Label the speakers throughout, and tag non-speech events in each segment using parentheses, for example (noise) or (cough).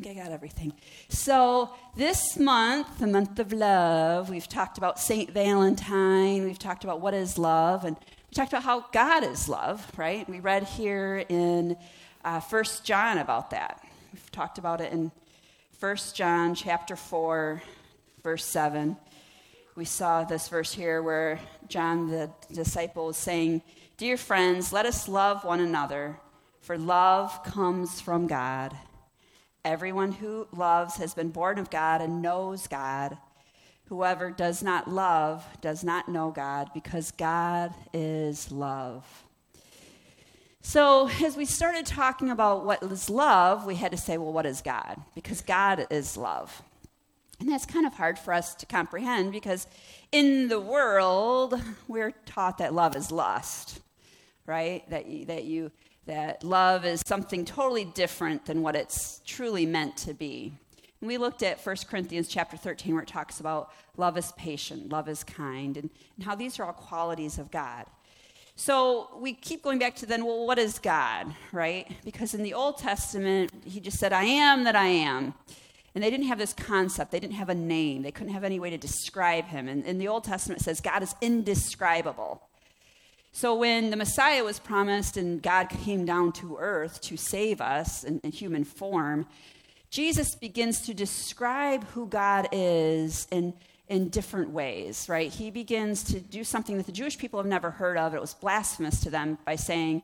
Speaker 1: think I got everything. So, this month, the month of love, we've talked about St. Valentine, we've talked about what is love, and we talked about how God is love, right? We read here in uh, 1 John about that. We've talked about it in 1 John chapter 4, verse 7. We saw this verse here where John, the disciple, is saying, Dear friends, let us love one another, for love comes from God. Everyone who loves has been born of God and knows God. Whoever does not love does not know God, because God is love. So, as we started talking about what is love, we had to say, well, what is God? Because God is love. And that's kind of hard for us to comprehend because in the world, we're taught that love is lust, right? That you, that you that love is something totally different than what it's truly meant to be. And we looked at 1 Corinthians chapter 13 where it talks about love is patient, love is kind, and, and how these are all qualities of God. So we keep going back to then, well, what is God, right? Because in the Old Testament, he just said, I am that I am. And they didn't have this concept. They didn't have a name. They couldn't have any way to describe him. And in the Old Testament, it says God is indescribable. So when the Messiah was promised and God came down to earth to save us in, in human form, Jesus begins to describe who God is in, in different ways, right? He begins to do something that the Jewish people have never heard of. It was blasphemous to them by saying,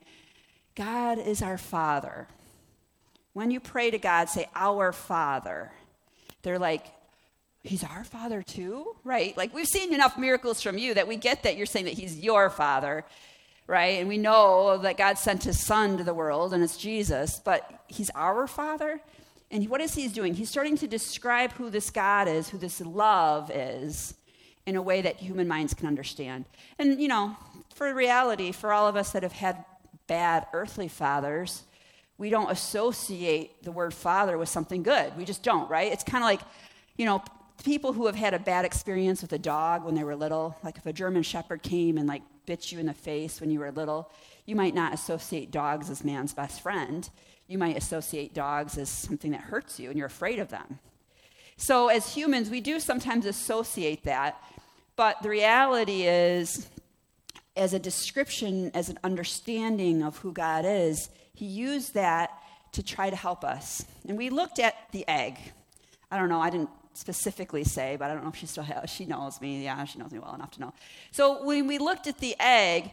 Speaker 1: God is our Father. When you pray to God, say, Our Father. They're like, He's our father too, right? Like we've seen enough miracles from you that we get that you're saying that he's your father, right? And we know that God sent his son to the world and it's Jesus, but he's our father. And what is he doing? He's starting to describe who this God is, who this love is, in a way that human minds can understand. And, you know, for reality, for all of us that have had bad earthly fathers, we don't associate the word father with something good. We just don't, right? It's kind of like, you know, people who have had a bad experience with a dog when they were little, like if a German shepherd came and like bit you in the face when you were little, you might not associate dogs as man's best friend. You might associate dogs as something that hurts you and you're afraid of them. So as humans, we do sometimes associate that, but the reality is as a description, as an understanding of who God is, he used that to try to help us. And we looked at the egg. I don't know, I didn't specifically say, but I don't know if she still has, she knows me. Yeah, she knows me well enough to know. So when we looked at the egg,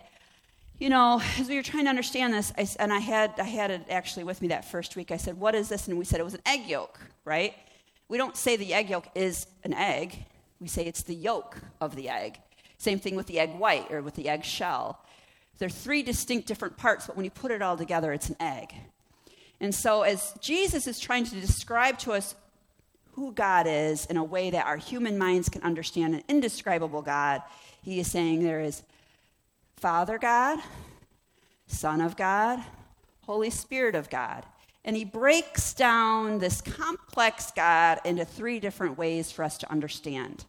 Speaker 1: you know, as we were trying to understand this, I, and I had, I had it actually with me that first week, I said, what is this? And we said it was an egg yolk, right? We don't say the egg yolk is an egg. We say it's the yolk of the egg. Same thing with the egg white or with the egg shell. They're three distinct different parts, but when you put it all together, it's an egg. And so, as Jesus is trying to describe to us who God is in a way that our human minds can understand an indescribable God, he is saying there is Father God, Son of God, Holy Spirit of God. And he breaks down this complex God into three different ways for us to understand.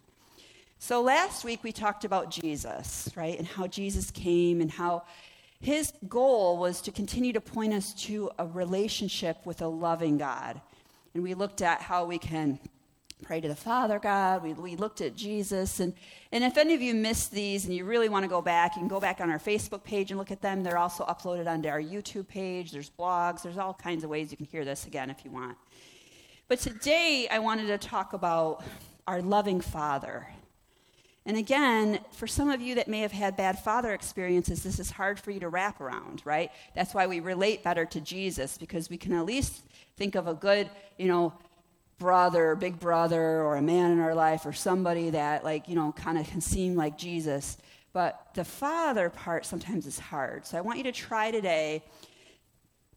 Speaker 1: So last week we talked about Jesus, right? And how Jesus came and how his goal was to continue to point us to a relationship with a loving God. And we looked at how we can pray to the Father God. We, we looked at Jesus. And, and if any of you missed these and you really want to go back, you can go back on our Facebook page and look at them. They're also uploaded onto our YouTube page. There's blogs. There's all kinds of ways you can hear this again if you want. But today I wanted to talk about our loving Father. And again, for some of you that may have had bad father experiences, this is hard for you to wrap around, right? That's why we relate better to Jesus because we can at least think of a good, you know, brother, big brother, or a man in our life, or somebody that, like, you know, kind of can seem like Jesus. But the father part sometimes is hard. So I want you to try today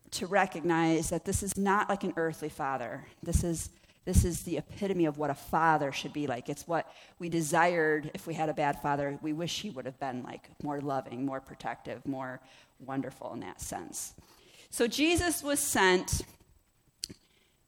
Speaker 1: to recognize that this is not like an earthly father. This is this is the epitome of what a father should be like. It's what we desired if we had a bad father. We wish he would have been like more loving, more protective, more wonderful in that sense. So Jesus was sent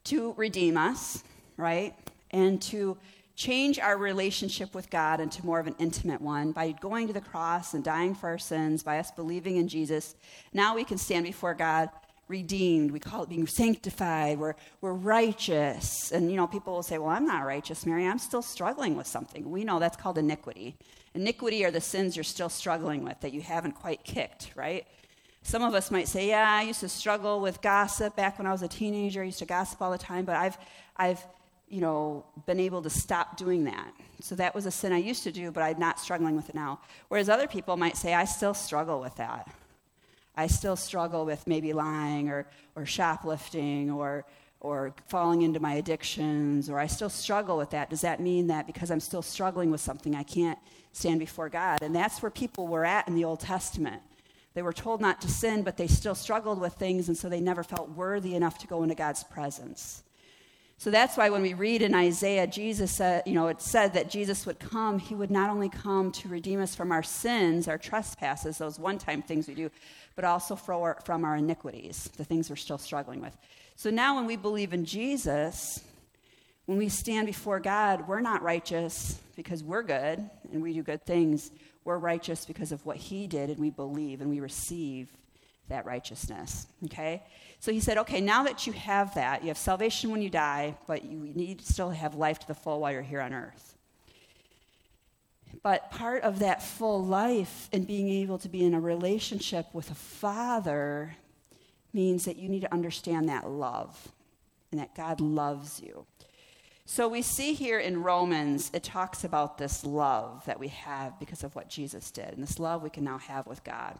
Speaker 1: to redeem us, right? And to change our relationship with God into more of an intimate one by going to the cross and dying for our sins, by us believing in Jesus. Now we can stand before God redeemed. We call it being sanctified. We're, we're righteous. And, you know, people will say, well, I'm not righteous, Mary. I'm still struggling with something. We know that's called iniquity. Iniquity are the sins you're still struggling with that you haven't quite kicked, right? Some of us might say, yeah, I used to struggle with gossip back when I was a teenager. I used to gossip all the time, but I've, I've, you know, been able to stop doing that. So that was a sin I used to do, but I'm not struggling with it now. Whereas other people might say, I still struggle with that. I still struggle with maybe lying or, or shoplifting or, or falling into my addictions, or I still struggle with that. Does that mean that because I'm still struggling with something, I can't stand before God? And that's where people were at in the Old Testament. They were told not to sin, but they still struggled with things, and so they never felt worthy enough to go into God's presence. So that's why when we read in Isaiah, Jesus said, you know, it said that Jesus would come. He would not only come to redeem us from our sins, our trespasses, those one time things we do, but also from our iniquities, the things we're still struggling with. So now when we believe in Jesus, when we stand before God, we're not righteous because we're good and we do good things. We're righteous because of what He did and we believe and we receive that righteousness. Okay? So he said, okay, now that you have that, you have salvation when you die, but you need to still have life to the full while you're here on earth. But part of that full life and being able to be in a relationship with a father means that you need to understand that love and that God loves you. So we see here in Romans, it talks about this love that we have because of what Jesus did, and this love we can now have with God.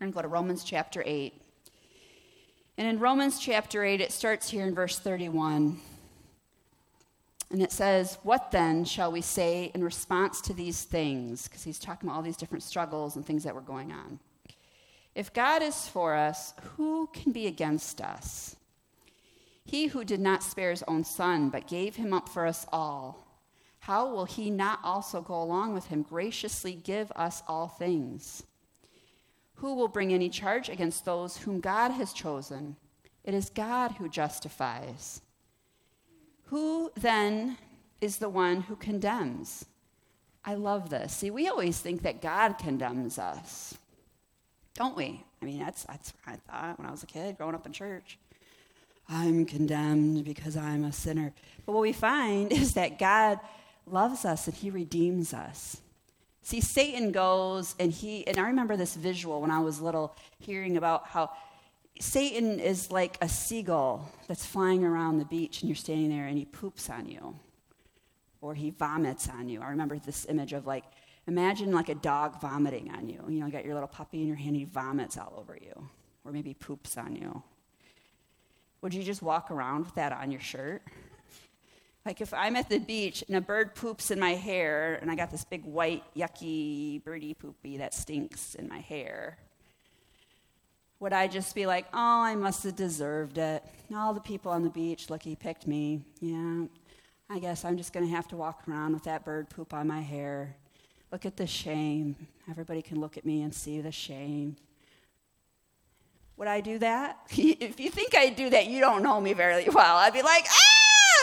Speaker 1: To go to Romans chapter 8. And in Romans chapter 8, it starts here in verse 31. And it says, What then shall we say in response to these things? Because he's talking about all these different struggles and things that were going on. If God is for us, who can be against us? He who did not spare his own son, but gave him up for us all, how will he not also go along with him graciously give us all things? Who will bring any charge against those whom God has chosen? It is God who justifies. Who then is the one who condemns? I love this. See, we always think that God condemns us, don't we? I mean, that's, that's what I thought when I was a kid growing up in church. I'm condemned because I'm a sinner. But what we find (laughs) is that God loves us and He redeems us. See, Satan goes and he, and I remember this visual when I was little, hearing about how Satan is like a seagull that's flying around the beach and you're standing there and he poops on you or he vomits on you. I remember this image of like, imagine like a dog vomiting on you. You know, you got your little puppy in your hand, he vomits all over you or maybe poops on you. Would you just walk around with that on your shirt? Like if I'm at the beach and a bird poops in my hair and I got this big white, yucky, birdie poopy that stinks in my hair, would I just be like, oh, I must have deserved it? All the people on the beach, look, he picked me. Yeah, I guess I'm just going to have to walk around with that bird poop on my hair. Look at the shame. Everybody can look at me and see the shame. Would I do that? (laughs) if you think I'd do that, you don't know me very well. I'd be like, ah!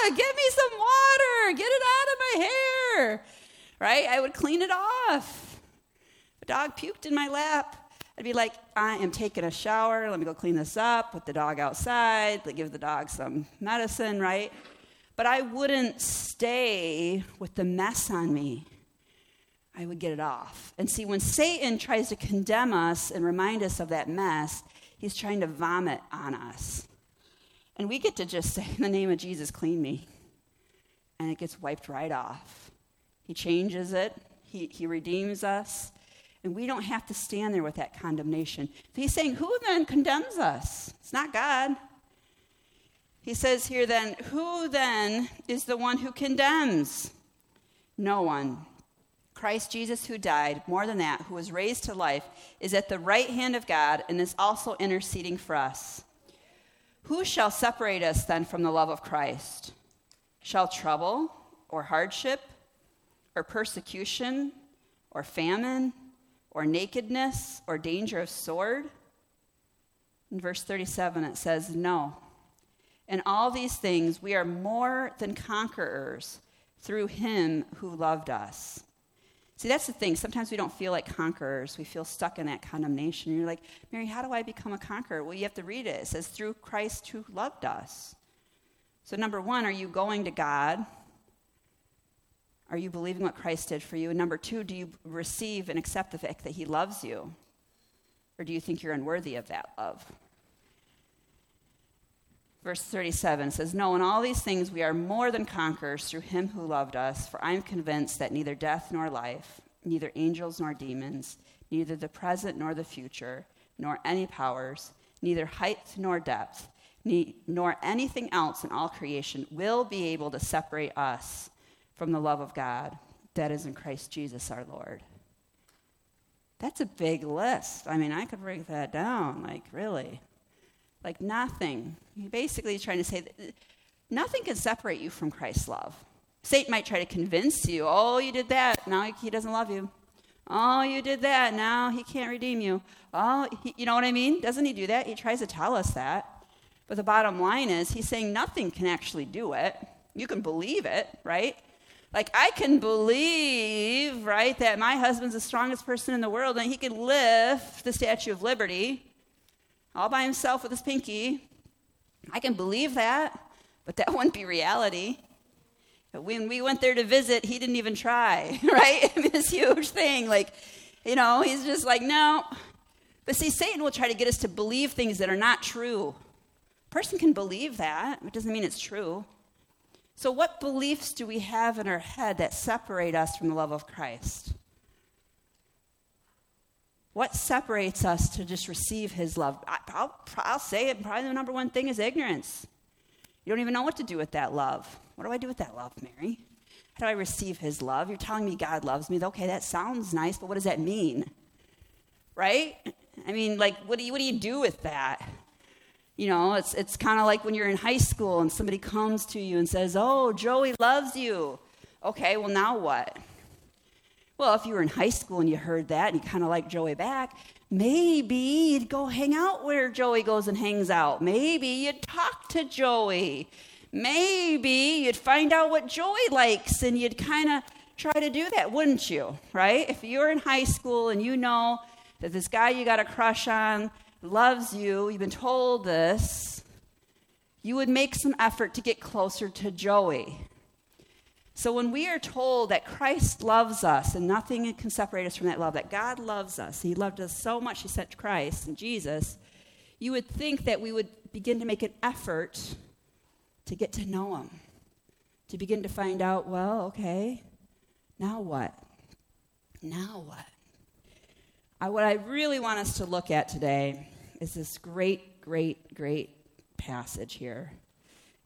Speaker 1: Give me some water. Get it out of my hair. Right? I would clean it off. If a dog puked in my lap, I'd be like, I am taking a shower. Let me go clean this up, put the dog outside, give the dog some medicine, right? But I wouldn't stay with the mess on me. I would get it off. And see, when Satan tries to condemn us and remind us of that mess, he's trying to vomit on us. And we get to just (laughs) say, in the name of Jesus, clean me. And it gets wiped right off. He changes it, He, he redeems us. And we don't have to stand there with that condemnation. He's saying, Who then condemns us? It's not God. He says here then, Who then is the one who condemns? No one. Christ Jesus, who died, more than that, who was raised to life, is at the right hand of God and is also interceding for us. Who shall separate us then from the love of Christ? Shall trouble or hardship or persecution or famine or nakedness or danger of sword? In verse 37, it says, No. In all these things, we are more than conquerors through him who loved us. See, that's the thing. Sometimes we don't feel like conquerors. We feel stuck in that condemnation. You're like, Mary, how do I become a conqueror? Well, you have to read it. It says, through Christ who loved us. So, number one, are you going to God? Are you believing what Christ did for you? And number two, do you receive and accept the fact that He loves you? Or do you think you're unworthy of that love? Verse 37 says, No, in all these things we are more than conquerors through him who loved us, for I am convinced that neither death nor life, neither angels nor demons, neither the present nor the future, nor any powers, neither height nor depth, nor anything else in all creation will be able to separate us from the love of God that is in Christ Jesus our Lord. That's a big list. I mean, I could break that down, like, really. Like nothing. He basically trying to say that nothing can separate you from Christ's love. Satan might try to convince you, oh, you did that, now he doesn't love you. Oh, you did that, now he can't redeem you. Oh, he, you know what I mean? Doesn't he do that? He tries to tell us that. But the bottom line is, he's saying nothing can actually do it. You can believe it, right? Like, I can believe, right, that my husband's the strongest person in the world and he can lift the Statue of Liberty all by himself with his pinky. I can believe that, but that (laughs) wouldn't be reality. When we went there to visit, he didn't even try, (laughs) right? I (laughs) mean, this huge thing. Like, you know, he's just like, no. But see, Satan will try to get us to believe things that are not true. A person can believe that, it doesn't mean it's true. So, what beliefs do we have in our head that separate us from the love of Christ? What separates us to just receive his love? I, will I'll say it, probably the number one thing is ignorance. You don't even know what to do with that love. What do I do with that love, Mary? How do I receive his love? You're telling me God loves me. Okay, that sounds nice, but what does that mean? Right? I mean, like, what do you, what do, you do with that? You know, it's, it's kind of like when you're in high school and somebody comes to you and says, Oh, Joey loves you. Okay, well, now what? Well, if you were in high school and you heard that and you kind of like Joey back, maybe you'd go hang out where Joey goes and hangs out. Maybe you'd talk to Joey. Maybe you'd find out what Joey likes and you'd kind of try to do that, wouldn't you? Right? If you're in high school and you know that this guy you got a crush on loves you, you've been told this, you would make some effort to get closer to Joey. So when we are told that Christ loves us and nothing can separate us from that love, that God loves us, He loved us so much, He sent Christ and Jesus, you would think that we would begin to make an effort to get to know Him, to begin to find out, well, okay, now what? Now what? I, what I really want us to look at today is this great, great, great passage here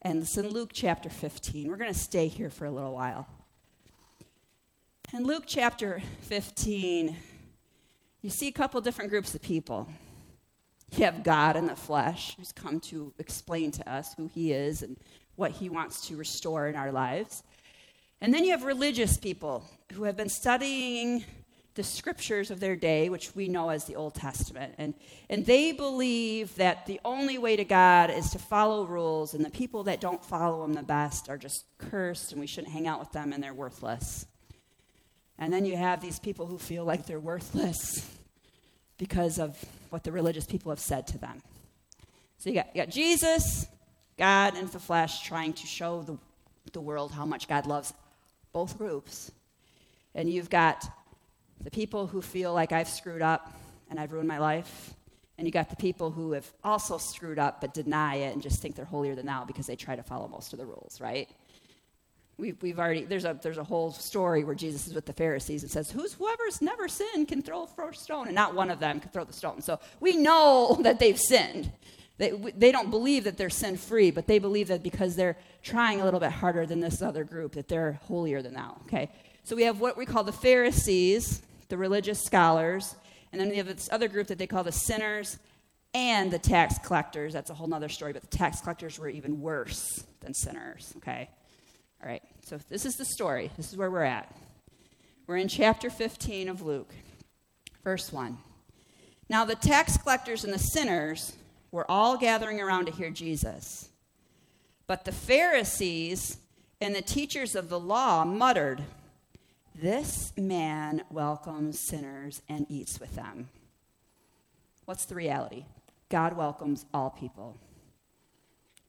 Speaker 1: and it's in Luke chapter 15. We're going to stay here for a little while. In Luke chapter 15, you see a couple different groups of people. You have God in the flesh, who's come to explain to us who he is and what he wants to restore in our lives. And then you have religious people who have been studying the scriptures of their day, which we know as the Old Testament. And, and they believe that the only way to God is to follow rules, and the people that don't follow them the best are just cursed, and we shouldn't hang out with them, and they're worthless. And then you have these people who feel like they're worthless because of what the religious people have said to them. So you got, you got Jesus, God in the flesh, trying to show the, the world how much God loves both groups. And you've got the people who feel like I've screwed up and I've ruined my life. And you got the people who have also screwed up but deny it and just think they're holier than thou because they try to follow most of the rules, right? We've, we've already, there's a, there's a whole story where Jesus is with the Pharisees and says, Who's, Whoever's never sinned can throw a stone, and not one of them can throw the stone. So we know (laughs) that they've sinned. They, they don't believe that they're sin free, but they believe that because they're trying a little bit harder than this other group, that they're holier than thou, okay? So we have what we call the Pharisees, the religious scholars, and then we have this other group that they call the sinners and the tax collectors. That's a whole other story, but the tax collectors were even worse than sinners, okay? All right, so this is the story. This is where we're at. We're in chapter 15 of Luke, verse 1. Now, the tax collectors and the sinners were all gathering around to hear Jesus. But the Pharisees and the teachers of the law muttered, This man welcomes sinners and eats with them. What's the reality? God welcomes all people.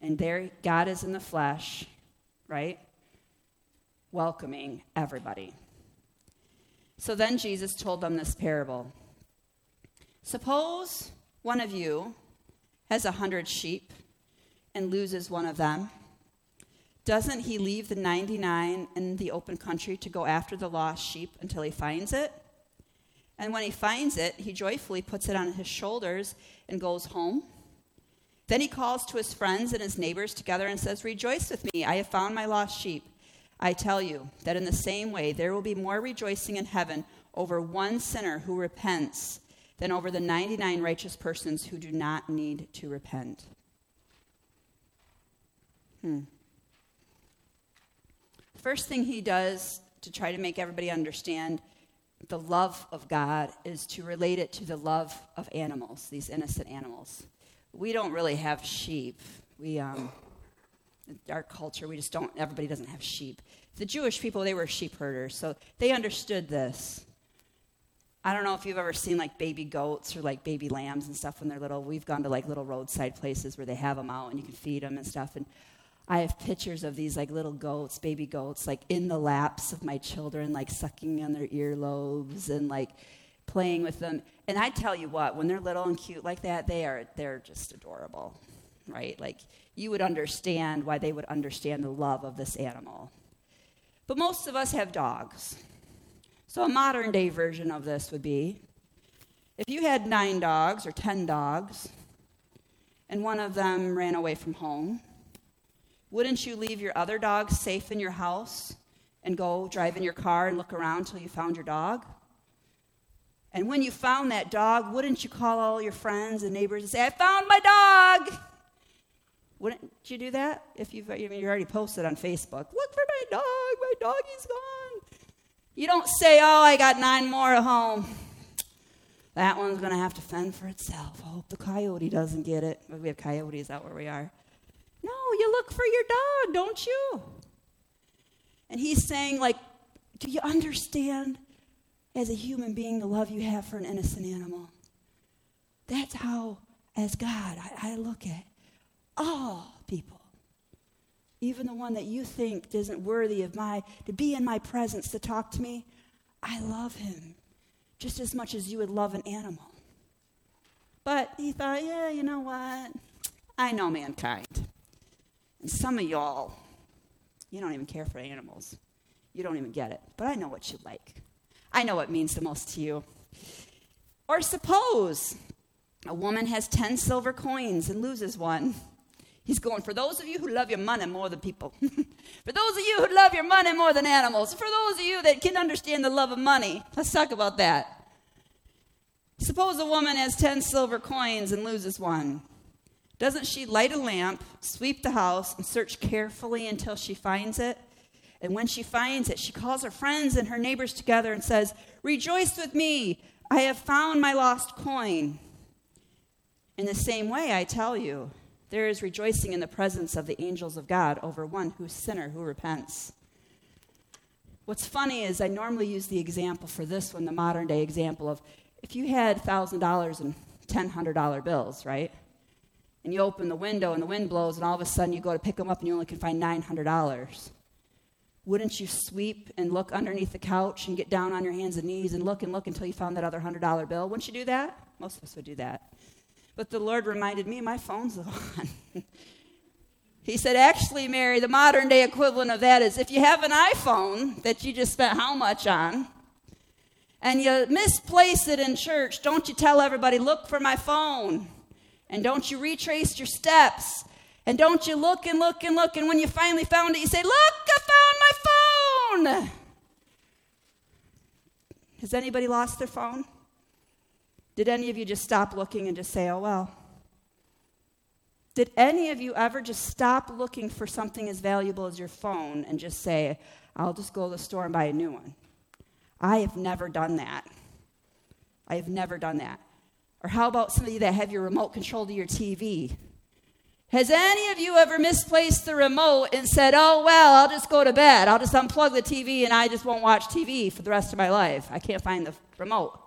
Speaker 1: And there, God is in the flesh, right? Welcoming everybody. So then Jesus told them this parable Suppose one of you has a hundred sheep and loses one of them. Doesn't he leave the 99 in the open country to go after the lost sheep until he finds it? And when he finds it, he joyfully puts it on his shoulders and goes home. Then he calls to his friends and his neighbors together and says, Rejoice with me, I have found my lost sheep. I tell you that in the same way, there will be more rejoicing in heaven over one sinner who repents than over the 99 righteous persons who do not need to repent. Hmm. First thing he does to try to make everybody understand the love of God is to relate it to the love of animals, these innocent animals. We don't really have sheep. We, um, our culture, we just don't, everybody doesn't have sheep. The Jewish people, they were sheep herders, so they understood this. I don't know if you've ever seen like baby goats or like baby lambs and stuff when they're little. We've gone to like little roadside places where they have them out and you can feed them and stuff. And I have pictures of these like little goats, baby goats, like in the laps of my children, like sucking on their earlobes and like playing with them. And I tell you what, when they're little and cute like that, they are they're just adorable, right? Like you would understand why they would understand the love of this animal. But most of us have dogs. So a modern day version of this would be if you had nine dogs or ten dogs, and one of them ran away from home wouldn't you leave your other dogs safe in your house and go drive in your car and look around till you found your dog? And when you found that dog, wouldn't you call all your friends and neighbors and say, I found my dog? Wouldn't you do that if you've I mean, you already posted on Facebook? Look for my dog, my doggy's gone. You don't say, Oh, I got nine more at home. That one's going to have to fend for itself. I hope the coyote doesn't get it. We have coyotes out where we are. No, you look for your dog, don't you? And he's saying, like, do you understand as a human being the love you have for an innocent animal? That's how, as God, I, I look at all people. Even the one that you think isn't worthy of my to be in my presence to talk to me, I love him just as much as you would love an animal. But he thought, yeah, you know what? I know mankind. Some of y'all, you don't even care for animals. You don't even get it. But I know what you like. I know what means the most to you. Or suppose a woman has 10 silver coins and loses one. He's going, for those of you who love your money more than people, (laughs) for those of you who love your money more than animals, for those of you that can understand the love of money, let's talk about that. Suppose a woman has 10 silver coins and loses one. Doesn't she light a lamp, sweep the house, and search carefully until she finds it? And when she finds it, she calls her friends and her neighbors together and says, Rejoice with me, I have found my lost coin. In the same way, I tell you, there is rejoicing in the presence of the angels of God over one who's sinner who repents. What's funny is I normally use the example for this one, the modern day example of if you had $1,000 and $1,000 bills, right? And you open the window and the wind blows and all of a sudden you go to pick them up and you only can find $900 wouldn't you sweep and look underneath the couch and get down on your hands and knees and look and look until you found that other $100 bill? Wouldn't you do that? Most of us would do that. But the lord reminded me my phone's (laughs) on. He said actually mary the modern day equivalent of that is if you have an iphone that you just spent how much on and you misplace it in church don't you tell everybody look for my phone and don't you retrace your steps? And don't you look and look and look, and when you finally found it, you say, Look, I found my phone. Has anybody lost their phone? Did any of you just stop looking and just say, Oh, well? Did any of you ever just stop looking for something as valuable as your phone and just say, I'll just go to the store and buy a new one? I have never done that. I have never done that. Or how about some of you that have your remote control to your TV? Has any of you ever misplaced the remote and said, oh, well, I'll just go to bed. I'll just unplug the TV and I just won't watch TV for the rest of my life? I can't find the remote.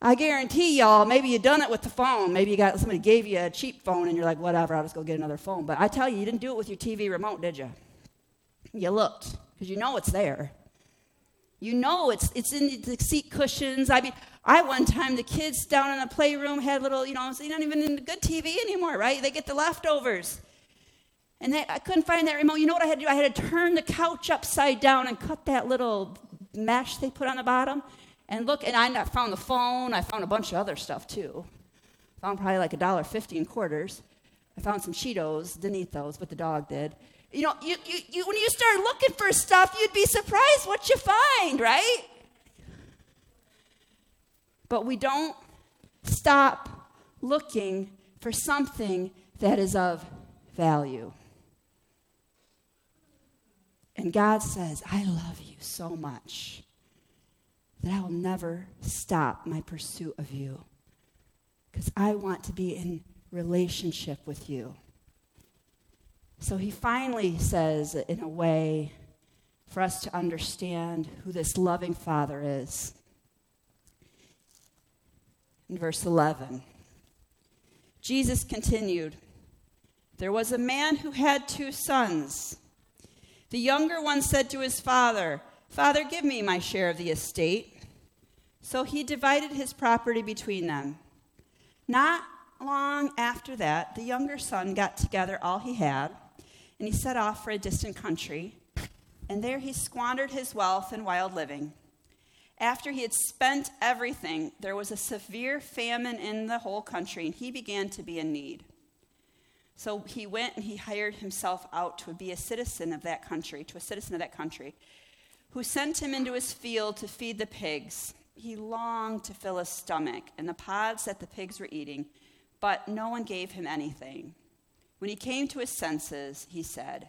Speaker 1: I guarantee y'all, maybe you done it with the phone. Maybe you got somebody gave you a cheap phone and you're like, whatever, I'll just go get another phone. But I tell you, you didn't do it with your TV remote, did you? You looked because you know it's there. You know it's it's in the seat cushions. I mean, I one time the kids down in the playroom had little, you know, they're not even in the good TV anymore, right? They get the leftovers. And they, I couldn't find that remote. You know what I had to do? I had to turn the couch upside down and cut that little mesh they put on the bottom. And look, and I found the phone. I found a bunch of other stuff too. Found probably like a dollar fifty in quarters. I found some Cheetos. Didn't eat those, but the dog did. You know, you, you, you, when you start looking for stuff, you'd be surprised what you find, right? But we don't stop looking for something that is of value. And God says, I love you so much that I will never stop my pursuit of you because I want to be in relationship with you. So he finally says, in a way, for us to understand who this loving Father is in verse 11. Jesus continued There was a man who had two sons. The younger one said to his father, Father, give me my share of the estate. So he divided his property between them. Not long after that, the younger son got together all he had, and he set off for a distant country, and there he squandered his wealth in wild living. After he had spent everything, there was a severe famine in the whole country, and he began to be in need. So he went and he hired himself out to be a citizen of that country, to a citizen of that country, who sent him into his field to feed the pigs. He longed to fill his stomach and the pods that the pigs were eating, but no one gave him anything. When he came to his senses, he said,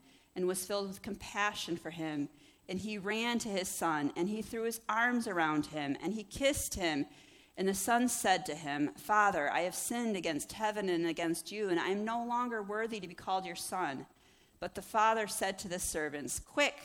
Speaker 1: and was filled with compassion for him. And he ran to his son, and he threw his arms around him, and he kissed him. And the son said to him, Father, I have sinned against heaven and against you, and I am no longer worthy to be called your son. But the father said to the servants, Quick,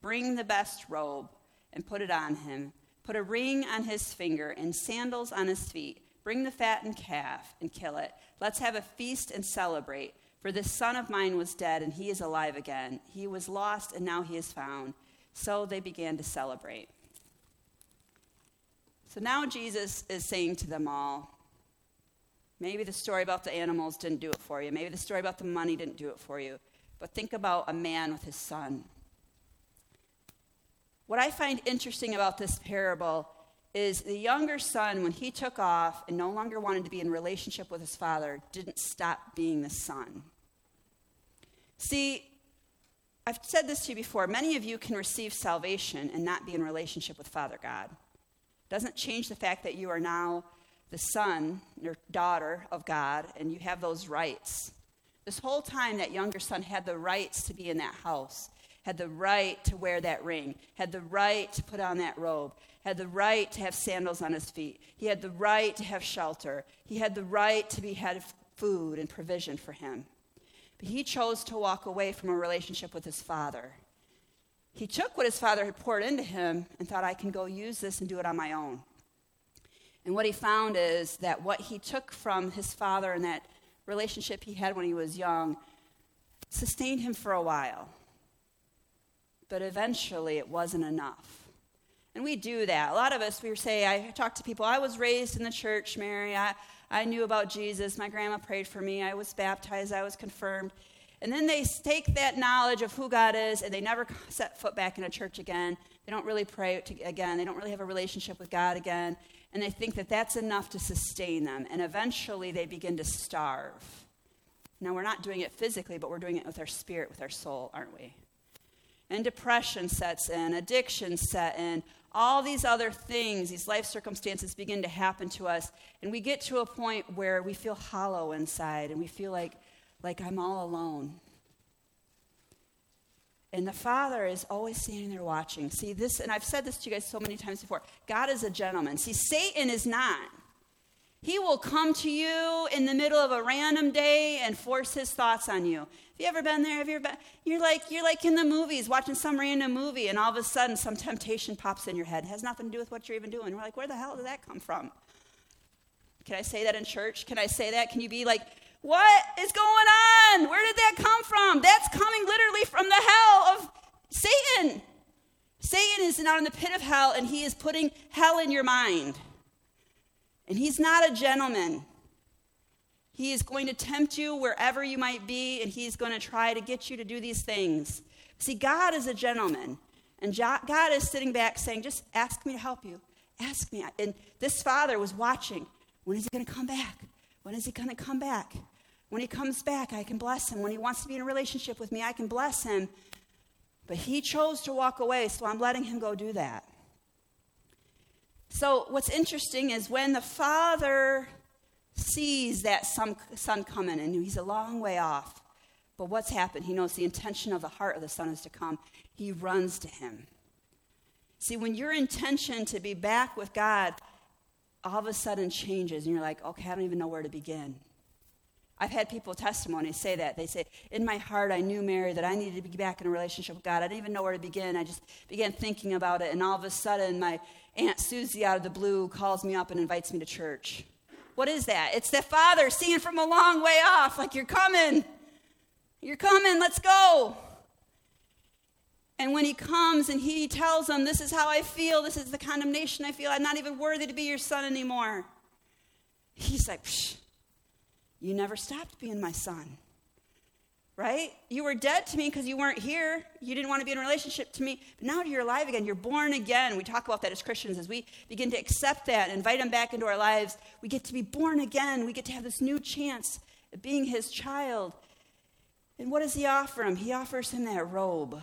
Speaker 1: bring the best robe and put it on him. Put a ring on his finger and sandals on his feet. Bring the fattened calf and kill it. Let's have a feast and celebrate. For this son of mine was dead, and he is alive again. He was lost, and now he is found. So they began to celebrate. So now Jesus is saying to them all, maybe the story about the animals didn't do it for you. Maybe the story about the money didn't do it for you. But think about a man with his son. What I find interesting about this parable is the younger son, when he took off and no longer wanted to be in relationship with his father, didn't stop being the son. See, I've said this to you before. Many of you can receive salvation and not be in relationship with Father God. It doesn't change the fact that you are now the son or daughter of God and you have those rights. This whole time, that younger son had the rights to be in that house, had the right to wear that ring, had the right to put on that robe, had the right to have sandals on his feet. He had the right to have shelter. He had the right to be had food and provision for him. He chose to walk away from a relationship with his father. He took what his father had poured into him and thought, I can go use this and do it on my own. And what he found is that what he took from his father and that relationship he had when he was young sustained him for a while. But eventually it wasn't enough. And we do that. A lot of us, we say, I talk to people, I was raised in the church, Mary. I, I knew about Jesus. My grandma prayed for me. I was baptized. I was confirmed. And then they take that knowledge of who God is and they never set foot back in a church again. They don't really pray to, again. They don't really have a relationship with God again. And they think that that's enough to sustain them. And eventually they begin to starve. Now, we're not doing it physically, but we're doing it with our spirit, with our soul, aren't we? And depression sets in, addiction set in, all these other things, these life circumstances begin to happen to us, and we get to a point where we feel hollow inside and we feel like, like I'm all alone. And the Father is always standing there watching. See, this, and I've said this to you guys so many times before God is a gentleman. See, Satan is not. He will come to you in the middle of a random day and force his thoughts on you. Have you ever been there? Have you ever been? You're like, you're like in the movies, watching some random movie, and all of a sudden some temptation pops in your head. It has nothing to do with what you're even doing. We're like, where the hell did that come from? Can I say that in church? Can I say that? Can you be like, what is going on? Where did that come from? That's coming literally from the hell of Satan. Satan is now in the pit of hell and he is putting hell in your mind. And he's not a gentleman. He is going to tempt you wherever you might be and he's going to try to get you to do these things. See, God is a gentleman. And God is sitting back saying, just ask me to help you. Ask me. And this father was watching. When is he going to come back? When is he going to come back? When he comes back, I can bless him. When he wants to be in a relationship with me, I can bless him. But he chose to walk away, so I'm letting him go do that. So, what's interesting is when the father sees that son, coming, and he's a long way off, but what's happened? He knows the intention of the heart of the son is to come. He runs to him. See, when your intention to be back with God all of a sudden changes, and you're like, okay, I don't even know where to begin. I've had people testimony say that. They say, In my heart, I knew, Mary, that I needed to be back in a relationship with God. I didn't even know where to begin. I just began thinking about it, and all of a sudden, my Aunt Susie out of the blue calls me up and invites me to church. What is that? It's the Father seeing from a long way off, like, You're coming. You're coming. Let's go. And when he comes and he tells them, This is how I feel, this is the condemnation I feel, I'm not even worthy to be your son anymore. He's like, you never stopped being my son. Right? You were dead to me because you weren't here. You didn't want to be in a relationship to me. But now you're alive again. You're born again. We talk about that as Christians. As we begin to accept that and invite him back into our lives, we get to be born again. We get to have this new chance of being his child. And what does he offer him? He offers him that robe.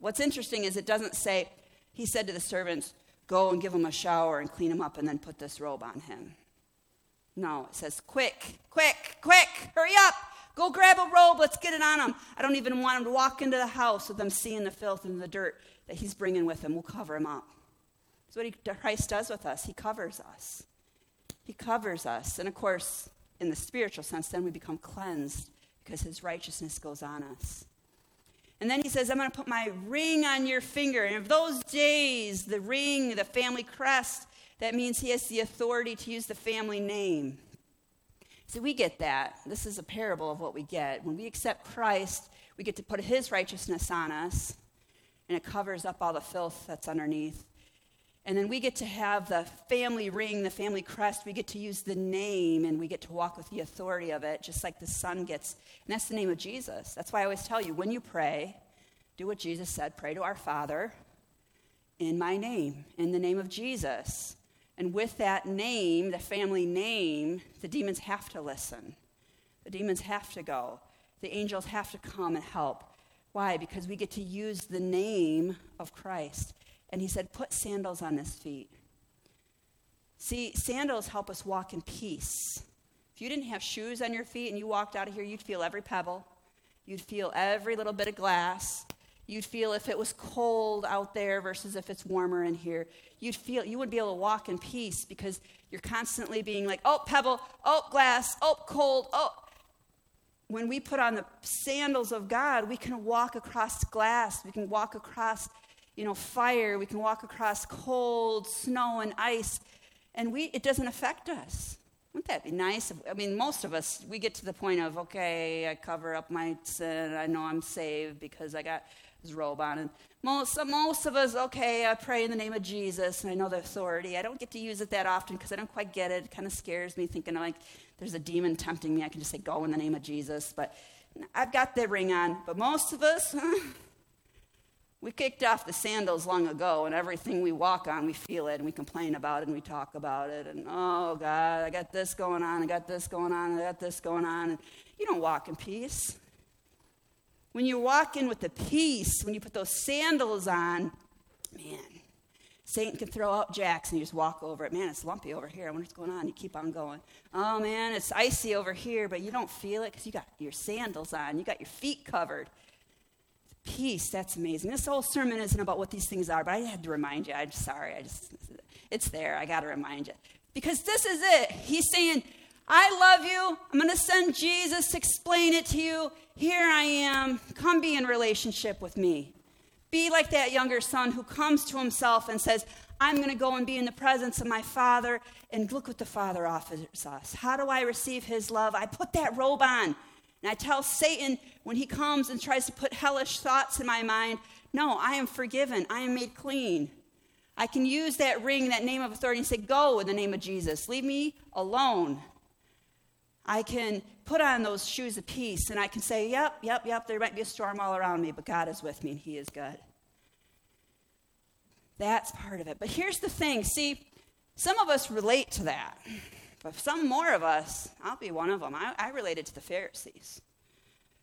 Speaker 1: What's interesting is it doesn't say, he said to the servants, Go and give him a shower and clean him up and then put this robe on him. No, it says, quick, quick, quick, hurry up. Go grab a robe. Let's get it on him. I don't even want him to walk into the house with them seeing the filth and the dirt that he's bringing with him. We'll cover him up. That's what he, Christ does with us. He covers us. He covers us. And of course, in the spiritual sense, then we become cleansed because his righteousness goes on us. And then he says, I'm going to put my ring on your finger. And of those days, the ring, the family crest, that means he has the authority to use the family name. So we get that. This is a parable of what we get. When we accept Christ, we get to put his righteousness on us, and it covers up all the filth that's underneath. And then we get to have the family ring, the family crest. We get to use the name and we get to walk with the authority of it, just like the Son gets. And that's the name of Jesus. That's why I always tell you when you pray, do what Jesus said pray to our Father in my name, in the name of Jesus. And with that name, the family name, the demons have to listen. The demons have to go. The angels have to come and help. Why? Because we get to use the name of Christ. And he said, Put sandals on his feet. See, sandals help us walk in peace. If you didn't have shoes on your feet and you walked out of here, you'd feel every pebble, you'd feel every little bit of glass, You'd feel if it was cold out there versus if it's warmer in here. You'd feel you wouldn't be able to walk in peace because you're constantly being like, oh, pebble, oh, glass, oh, cold, oh. When we put on the sandals of God, we can walk across glass. We can walk across, you know, fire. We can walk across cold, snow, and ice. And we, it doesn't affect us. Wouldn't that be nice? I mean, most of us, we get to the point of, okay, I cover up my sin. I know I'm saved because I got his robe on. And most, most of us, okay, I pray in the name of Jesus, and I know the authority. I don't get to use it that often because I don't quite get it. It kind of scares me, thinking like there's a demon tempting me. I can just say, go in the name of Jesus. But I've got the ring on. But most of us, (laughs) We kicked off the sandals long ago, and everything we walk on, we feel it, and we complain about it, and we talk about it. And oh, God, I got this going on, I got this going on, I got this going on. And you don't walk in peace. When you walk in with the peace, when you put those sandals on, man, Satan can throw out jacks and you just walk over it. Man, it's lumpy over here. I wonder what's going on. You keep on going. Oh, man, it's icy over here, but you don't feel it because you got your sandals on. You got your feet covered. Peace, that's amazing. This whole sermon isn't about what these things are, but I had to remind you. I'm sorry. I just, it's there. I got to remind you. Because this is it. He's saying, I love you. I'm going to send Jesus to explain it to you. Here I am. Come be in relationship with me. Be like that younger son who comes to himself and says, I'm going to go and be in the presence of my father. And look what the father offers us. How do I receive his love? I put that robe on. And I tell Satan when he comes and tries to put hellish thoughts in my mind, no, I am forgiven. I am made clean. I can use that ring, that name of authority, and say, Go in the name of Jesus. Leave me alone. I can put on those shoes of peace and I can say, Yep, yep, yep, there might be a storm all around me, but God is with me and He is good. That's part of it. But here's the thing see, some of us relate to that, but some more of us, I'll be one of them, I, I related to the Pharisees.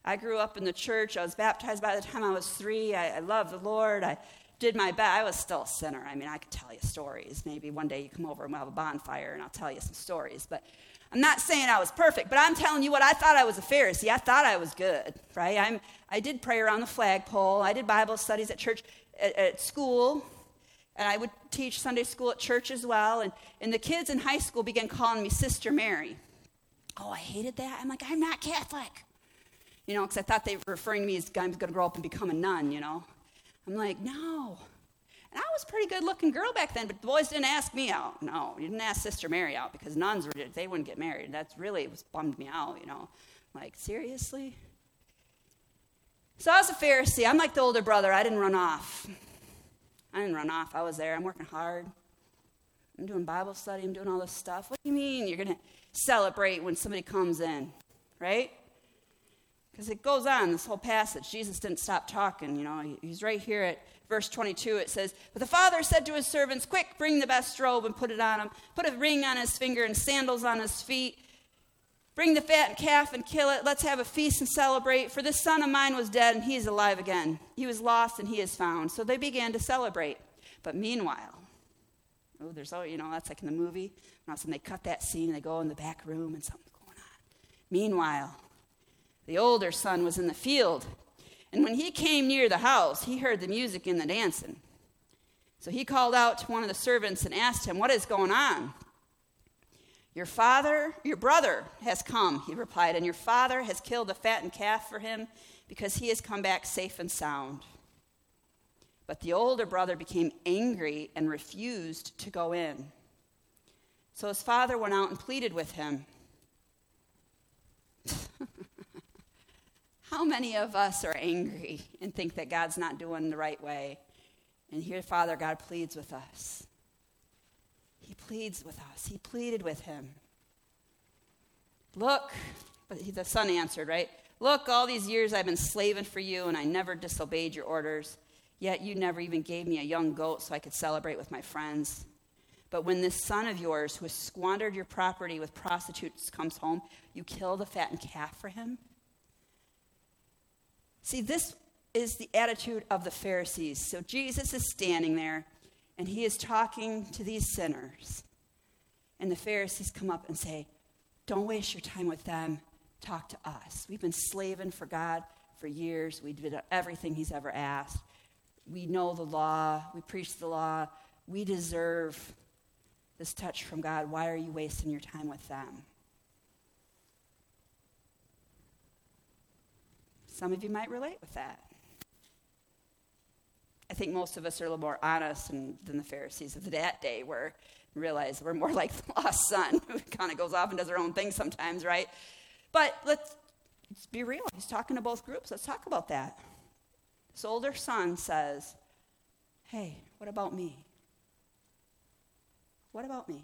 Speaker 1: I grew up in the church. I was baptized by the time I was three. I, I loved the Lord. I did my best. I was still a sinner. I mean, I could tell you stories. Maybe one day you come over and we'll have a bonfire and I'll tell you some stories. But I'm not saying I was perfect, but I'm telling you what I thought I was a Pharisee. I thought I was good, right? I'm, I did prayer on the flagpole. I did Bible studies at church, at, at school, and I would teach Sunday school at church as well. And, and the kids in high school began calling me Sister Mary. Oh, I hated that. I'm like, I'm not Catholic. You know, because I thought they were referring to me as I'm going to grow up and become a nun, you know. I'm like, no. And I was a pretty good looking girl back then, but the boys didn't ask me out. No, you didn't ask Sister Mary out because nuns were, they wouldn't get married. That's really was bummed me out, you know. like, seriously? So I was a Pharisee. I'm like the older brother. I didn't run off. I didn't run off. I was there. I'm working hard. I'm doing Bible study. I'm doing all this stuff. What do you mean you're going to celebrate when somebody comes in, right? Because it goes on, this whole passage. Jesus didn't stop talking, you know. He's right here at verse 22, it says, But the father said to his servants, Quick, bring the best robe and put it on him. Put a ring on his finger and sandals on his feet. Bring the fat calf and kill it. Let's have a feast and celebrate. For this son of mine was dead and he is alive again. He was lost and he is found. So they began to celebrate. But meanwhile, oh, there's, oh, you know, that's like in the movie. And all of a sudden they cut that scene and they go in the back room and something's going on. Meanwhile, the older son was in the field and when he came near the house, he heard the music and the dancing. So he called out to one of the servants and asked him, What is going on? Your father, your brother has come, he replied, and your father has killed a fattened calf for him because he has come back safe and sound. But the older brother became angry and refused to go in. So his father went out and pleaded with him. (laughs) How many of us are angry and think that God's not doing the right way? And here, Father God pleads with us. He pleads with us. He pleaded with him. Look, but the son answered, right? Look, all these years I've been slaving for you, and I never disobeyed your orders. Yet you never even gave me a young goat so I could celebrate with my friends. But when this son of yours, who has squandered your property with prostitutes, comes home, you kill the fattened calf for him? See, this is the attitude of the Pharisees. So Jesus is standing there and he is talking to these sinners. And the Pharisees come up and say, Don't waste your time with them. Talk to us. We've been slaving for God for years. We did everything he's ever asked. We know the law. We preach the law. We deserve this touch from God. Why are you wasting your time with them? Some of you might relate with that. I think most of us are a little more honest than, than the Pharisees of that day, where realize we're more (laughs) like the lost son (laughs) who kind of goes off and does their own thing sometimes, right? But let's, let's be real. He's talking to both groups. Let's talk about that. This older son says, Hey, what about me? What about me?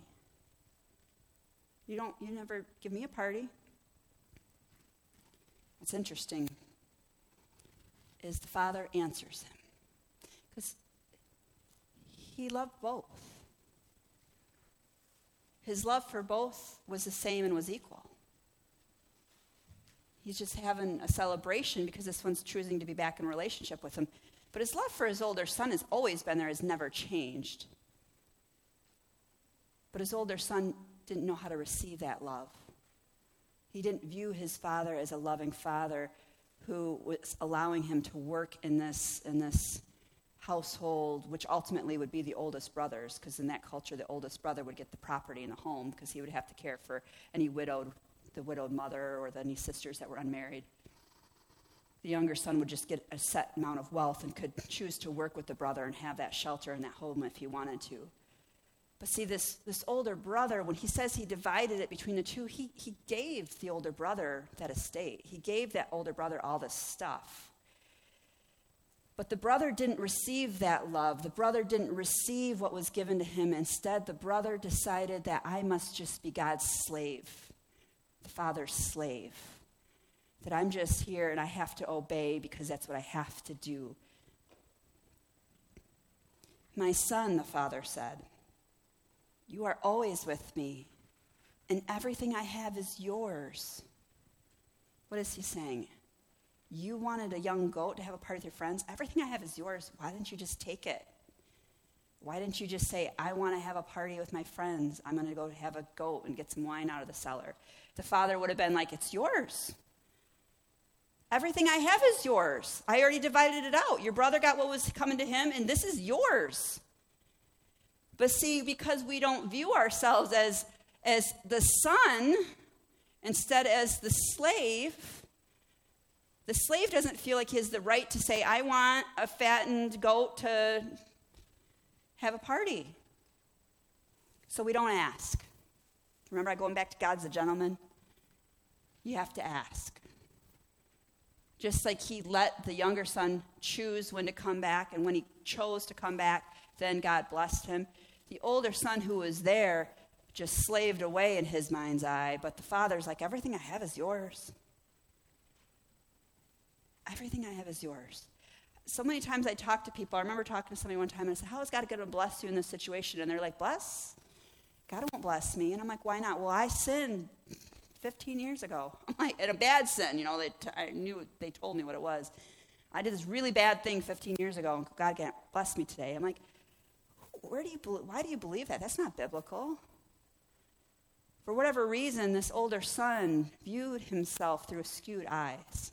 Speaker 1: You don't you never give me a party. It's interesting is the father answers him. Because he loved both. His love for both was the same and was equal. He's just having a celebration because this one's choosing to be back in relationship with him. But his love for his older son has always been there, has never changed. But his older son didn't know how to receive that love. He didn't view his father as a loving father who was allowing him to work in this, in this household, which ultimately would be the oldest brothers, because in that culture, the oldest brother would get the property in the home because he would have to care for any widowed, the widowed mother or the, any sisters that were unmarried. The younger son would just get a set amount of wealth and could choose to work with the brother and have that shelter and that home if he wanted to. But see, this, this older brother, when he says he divided it between the two, he, he gave the older brother that estate. He gave that older brother all this stuff. But the brother didn't receive that love. The brother didn't receive what was given to him. Instead, the brother decided that I must just be God's slave, the father's slave. That I'm just here and I have to obey because that's what I have to do. My son, the father said, you are always with me, and everything I have is yours. What is he saying? You wanted a young goat to have a party with your friends. Everything I have is yours. Why didn't you just take it? Why didn't you just say, I want to have a party with my friends? I'm going to go have a goat and get some wine out of the cellar. The father would have been like, It's yours. Everything I have is yours. I already divided it out. Your brother got what was coming to him, and this is yours. But see, because we don't view ourselves as, as the son, instead as the slave, the slave doesn't feel like he has the right to say, I want a fattened goat to have a party. So we don't ask. Remember, I going back to God's a gentleman? You have to ask. Just like he let the younger son choose when to come back, and when he chose to come back, then God blessed him. The older son who was there just slaved away in his mind's eye, but the father's like, Everything I have is yours. Everything I have is yours. So many times I talk to people. I remember talking to somebody one time and I said, How is God going to bless you in this situation? And they're like, Bless? God won't bless me. And I'm like, Why not? Well, I sinned 15 years ago. (laughs) I'm like, and a bad sin. You know, they t- I knew, they told me what it was. I did this really bad thing 15 years ago, and God can't bless me today. I'm like, where do you, why do you believe that? That's not biblical. For whatever reason, this older son viewed himself through skewed eyes.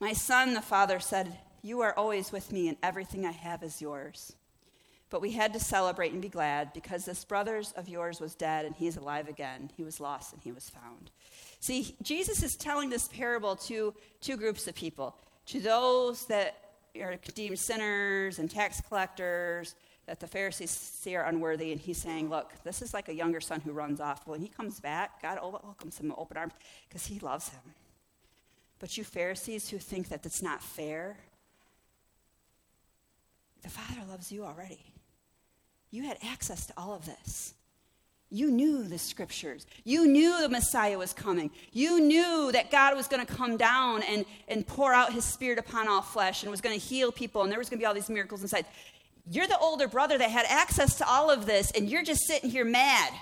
Speaker 1: My son, the father said, You are always with me, and everything I have is yours. But we had to celebrate and be glad because this brother of yours was dead and he's alive again. He was lost and he was found. See, Jesus is telling this parable to two groups of people to those that are deemed sinners and tax collectors, that the Pharisees see are unworthy, and he's saying, Look, this is like a younger son who runs off. When he comes back, God welcomes him with open arms because he loves him. But you Pharisees who think that it's not fair, the Father loves you already. You had access to all of this. You knew the scriptures. You knew the Messiah was coming. You knew that God was going to come down and, and pour out his spirit upon all flesh and was going to heal people and there was going to be all these miracles and inside. You're the older brother that had access to all of this, and you're just sitting here mad.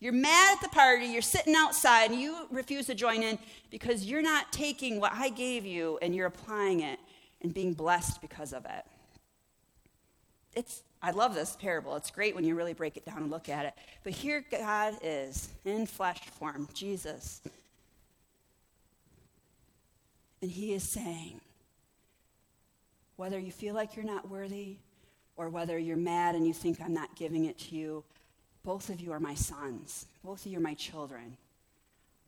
Speaker 1: You're mad at the party, you're sitting outside, and you refuse to join in because you're not taking what I gave you and you're applying it and being blessed because of it. It's, I love this parable. It's great when you really break it down and look at it. But here God is in flesh form, Jesus. And he is saying, whether you feel like you're not worthy or whether you're mad and you think I'm not giving it to you, both of you are my sons. Both of you are my children.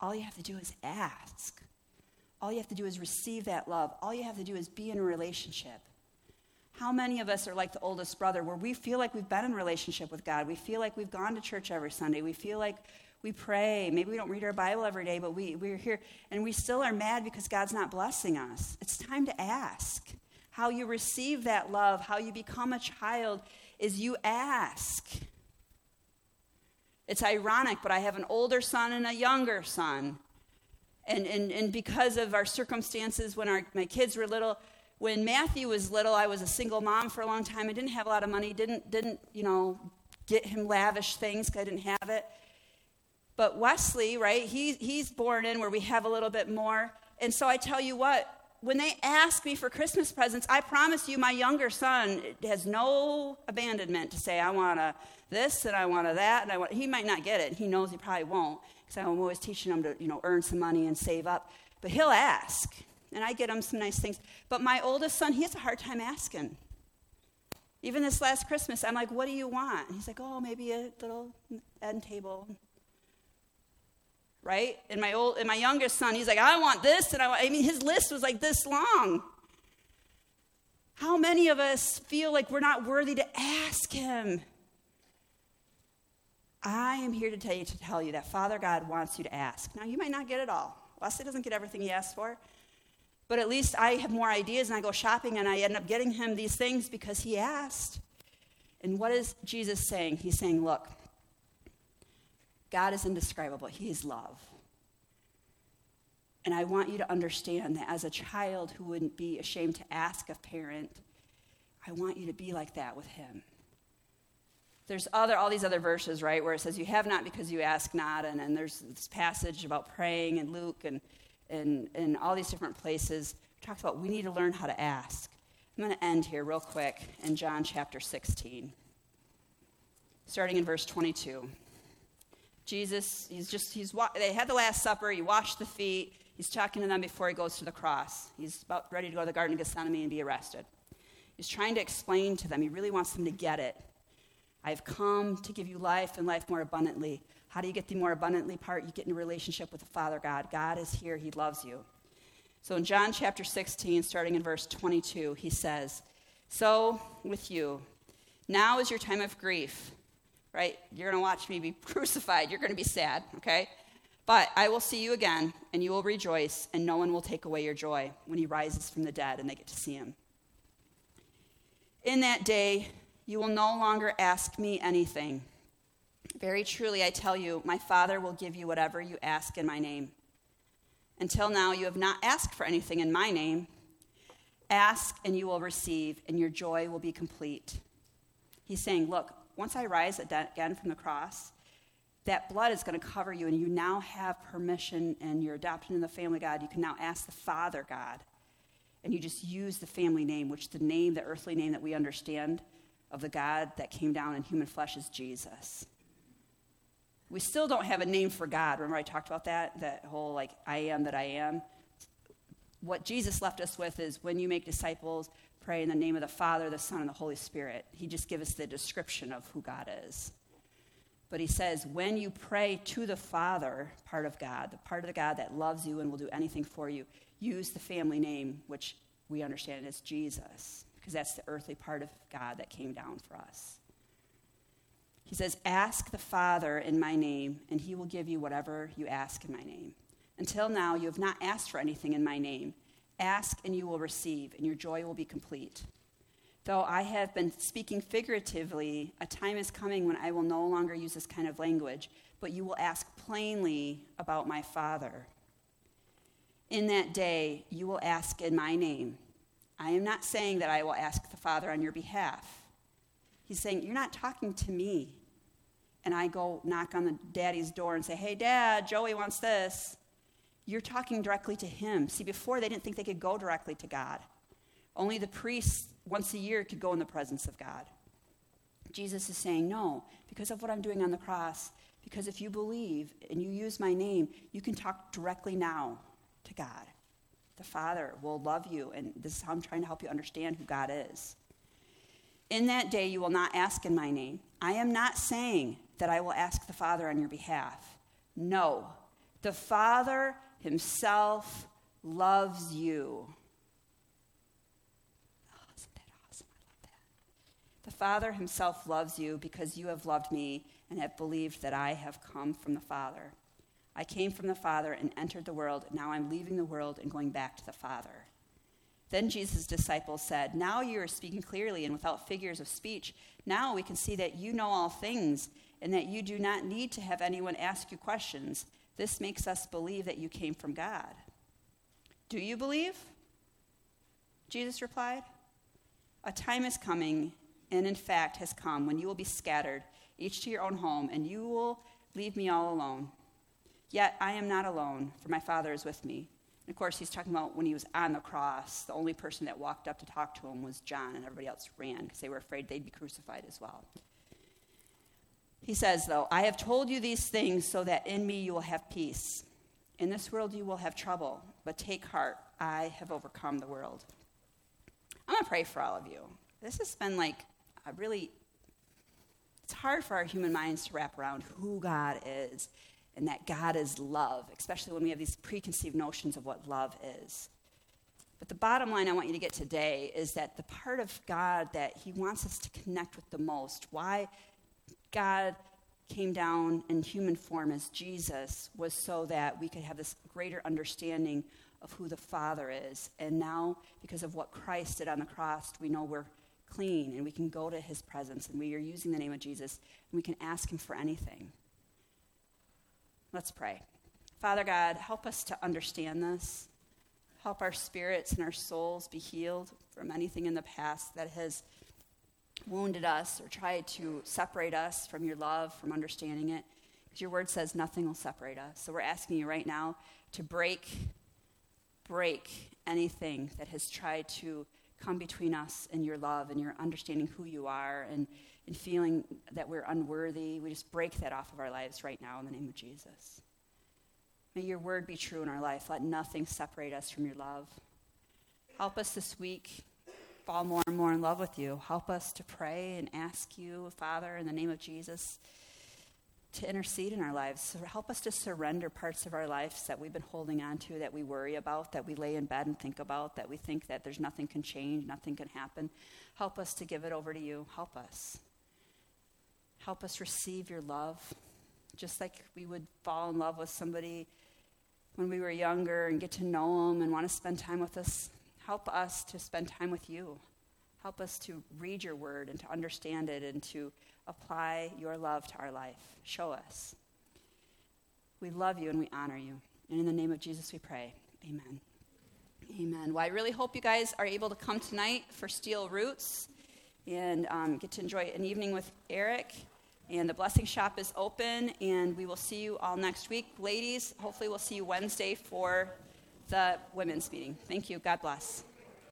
Speaker 1: All you have to do is ask. All you have to do is receive that love. All you have to do is be in a relationship. How many of us are like the oldest brother where we feel like we've been in relationship with God? We feel like we've gone to church every Sunday. We feel like we pray. Maybe we don't read our Bible every day, but we, we're here and we still are mad because God's not blessing us. It's time to ask. How you receive that love, how you become a child, is you ask. It's ironic, but I have an older son and a younger son. And, and, and because of our circumstances when our, my kids were little, when Matthew was little, I was a single mom for a long time. I didn't have a lot of money, didn't, didn't you know, get him lavish things because I didn't have it. But Wesley, right, he, he's born in where we have a little bit more. And so I tell you what, when they ask me for Christmas presents, I promise you my younger son has no abandonment to say, I want a this and I want a that. And I want, he might not get it. He knows he probably won't because I'm always teaching him to, you know, earn some money and save up. But he'll ask and I get him some nice things. But my oldest son, he has a hard time asking. Even this last Christmas, I'm like, what do you want? he's like, oh, maybe a little end table. Right? And my old and my youngest son, he's like, I want this, and I want I mean his list was like this long. How many of us feel like we're not worthy to ask him? I am here to tell you to tell you that Father God wants you to ask. Now you might not get it all. Wesley doesn't get everything he asks for. But at least I have more ideas and I go shopping and I end up getting him these things because he asked. And what is Jesus saying? He's saying, Look, God is indescribable, He is love. And I want you to understand that as a child who wouldn't be ashamed to ask a parent, I want you to be like that with Him. There's other, all these other verses, right, where it says, You have not because you ask not. And, and there's this passage about praying in Luke and and, and all these different places, talks about we need to learn how to ask. I'm going to end here real quick in John chapter 16, starting in verse 22. Jesus, he's just, he's, they had the Last Supper, he washed the feet, he's talking to them before he goes to the cross. He's about ready to go to the Garden of Gethsemane and be arrested. He's trying to explain to them, he really wants them to get it. I've come to give you life and life more abundantly. How do you get the more abundantly part? You get in a relationship with the Father God. God is here, He loves you. So in John chapter 16, starting in verse 22, he says, So with you, now is your time of grief, right? You're going to watch me be (laughs) crucified. You're going to be sad, okay? But I will see you again, and you will rejoice, and no one will take away your joy when he rises from the dead and they get to see him. In that day, you will no longer ask me anything. Very truly, I tell you, my Father will give you whatever you ask in my name. Until now, you have not asked for anything in my name. Ask and you will receive, and your joy will be complete. He's saying, Look, once I rise again from the cross, that blood is going to cover you, and you now have permission and you're adopted in the family God. You can now ask the Father God. And you just use the family name, which the name, the earthly name that we understand of the God that came down in human flesh is Jesus. We still don't have a name for God. Remember, I talked about that? That whole, like, I am that I am. What Jesus left us with is when you make disciples, pray in the name of the Father, the Son, and the Holy Spirit. He just gives us the description of who God is. But he says, when you pray to the Father, part of God, the part of the God that loves you and will do anything for you, use the family name, which we understand as Jesus, because that's the earthly part of God that came down for us. He says, Ask the Father in my name, and he will give you whatever you ask in my name. Until now, you have not asked for anything in my name. Ask, and you will receive, and your joy will be complete. Though I have been speaking figuratively, a time is coming when I will no longer use this kind of language, but you will ask plainly about my Father. In that day, you will ask in my name. I am not saying that I will ask the Father on your behalf. He's saying, You're not talking to me. And I go knock on the daddy's door and say, Hey, dad, Joey wants this. You're talking directly to him. See, before they didn't think they could go directly to God. Only the priests once a year could go in the presence of God. Jesus is saying, No, because of what I'm doing on the cross, because if you believe and you use my name, you can talk directly now to God. The Father will love you, and this is how I'm trying to help you understand who God is. In that day, you will not ask in my name. I am not saying that I will ask the Father on your behalf. No, the Father himself loves you. Oh, isn't that awesome? I love that. The Father himself loves you because you have loved me and have believed that I have come from the Father. I came from the Father and entered the world. Now I'm leaving the world and going back to the Father. Then Jesus' disciples said, Now you are speaking clearly and without figures of speech. Now we can see that you know all things and that you do not need to have anyone ask you questions. This makes us believe that you came from God. Do you believe? Jesus replied. A time is coming, and in fact has come, when you will be scattered, each to your own home, and you will leave me all alone. Yet I am not alone, for my Father is with me. And of course, he's talking about when he was on the cross, the only person that walked up to talk to him was John, and everybody else ran because they were afraid they'd be crucified as well. He says, though, I have told you these things so that in me you will have peace. In this world you will have trouble, but take heart, I have overcome the world. I'm going to pray for all of you. This has been like a really, it's hard for our human minds to wrap around who God is and that God is love, especially when we have these preconceived notions of what love is. But the bottom line I want you to get today is that the part of God that He wants us to connect with the most, why God came down in human form as Jesus, was so that we could have this greater understanding of who the Father is. And now, because of what Christ did on the cross, we know we're clean and we can go to His presence and we are using the name of Jesus and we can ask Him for anything. Let's pray. Father God, help us to understand this. Help our spirits and our souls be healed from anything in the past that has wounded us or tried to separate us from your love, from understanding it. Because your word says nothing will separate us. So we're asking you right now to break, break anything that has tried to come between us and your love and your understanding who you are and and feeling that we're unworthy, we just break that off of our lives right now in the name of Jesus. May your word be true in our life. Let nothing separate us from your love. Help us this week fall more and more in love with you. Help us to pray and ask you, Father, in the name of Jesus, to intercede in our lives. Help us to surrender parts of our lives that we've been holding on to, that we worry about, that we lay in bed and think about, that we think that there's nothing can change, nothing can happen. Help us to give it over to you. Help us. Help us receive your love, just like we would fall in love with somebody when we were younger and get to know them and want to spend time with us. Help us to spend time with you. Help us to read your word and to understand it and to apply your love to our life. Show us. We love you and we honor you. And in the name of Jesus we pray. Amen. Amen. Well, I really hope you guys are able to come tonight for Steel Roots and um, get to enjoy an evening with Eric. And the blessing shop is open, and we will see you all next week. Ladies, hopefully, we'll see you Wednesday for the women's meeting. Thank you. God bless.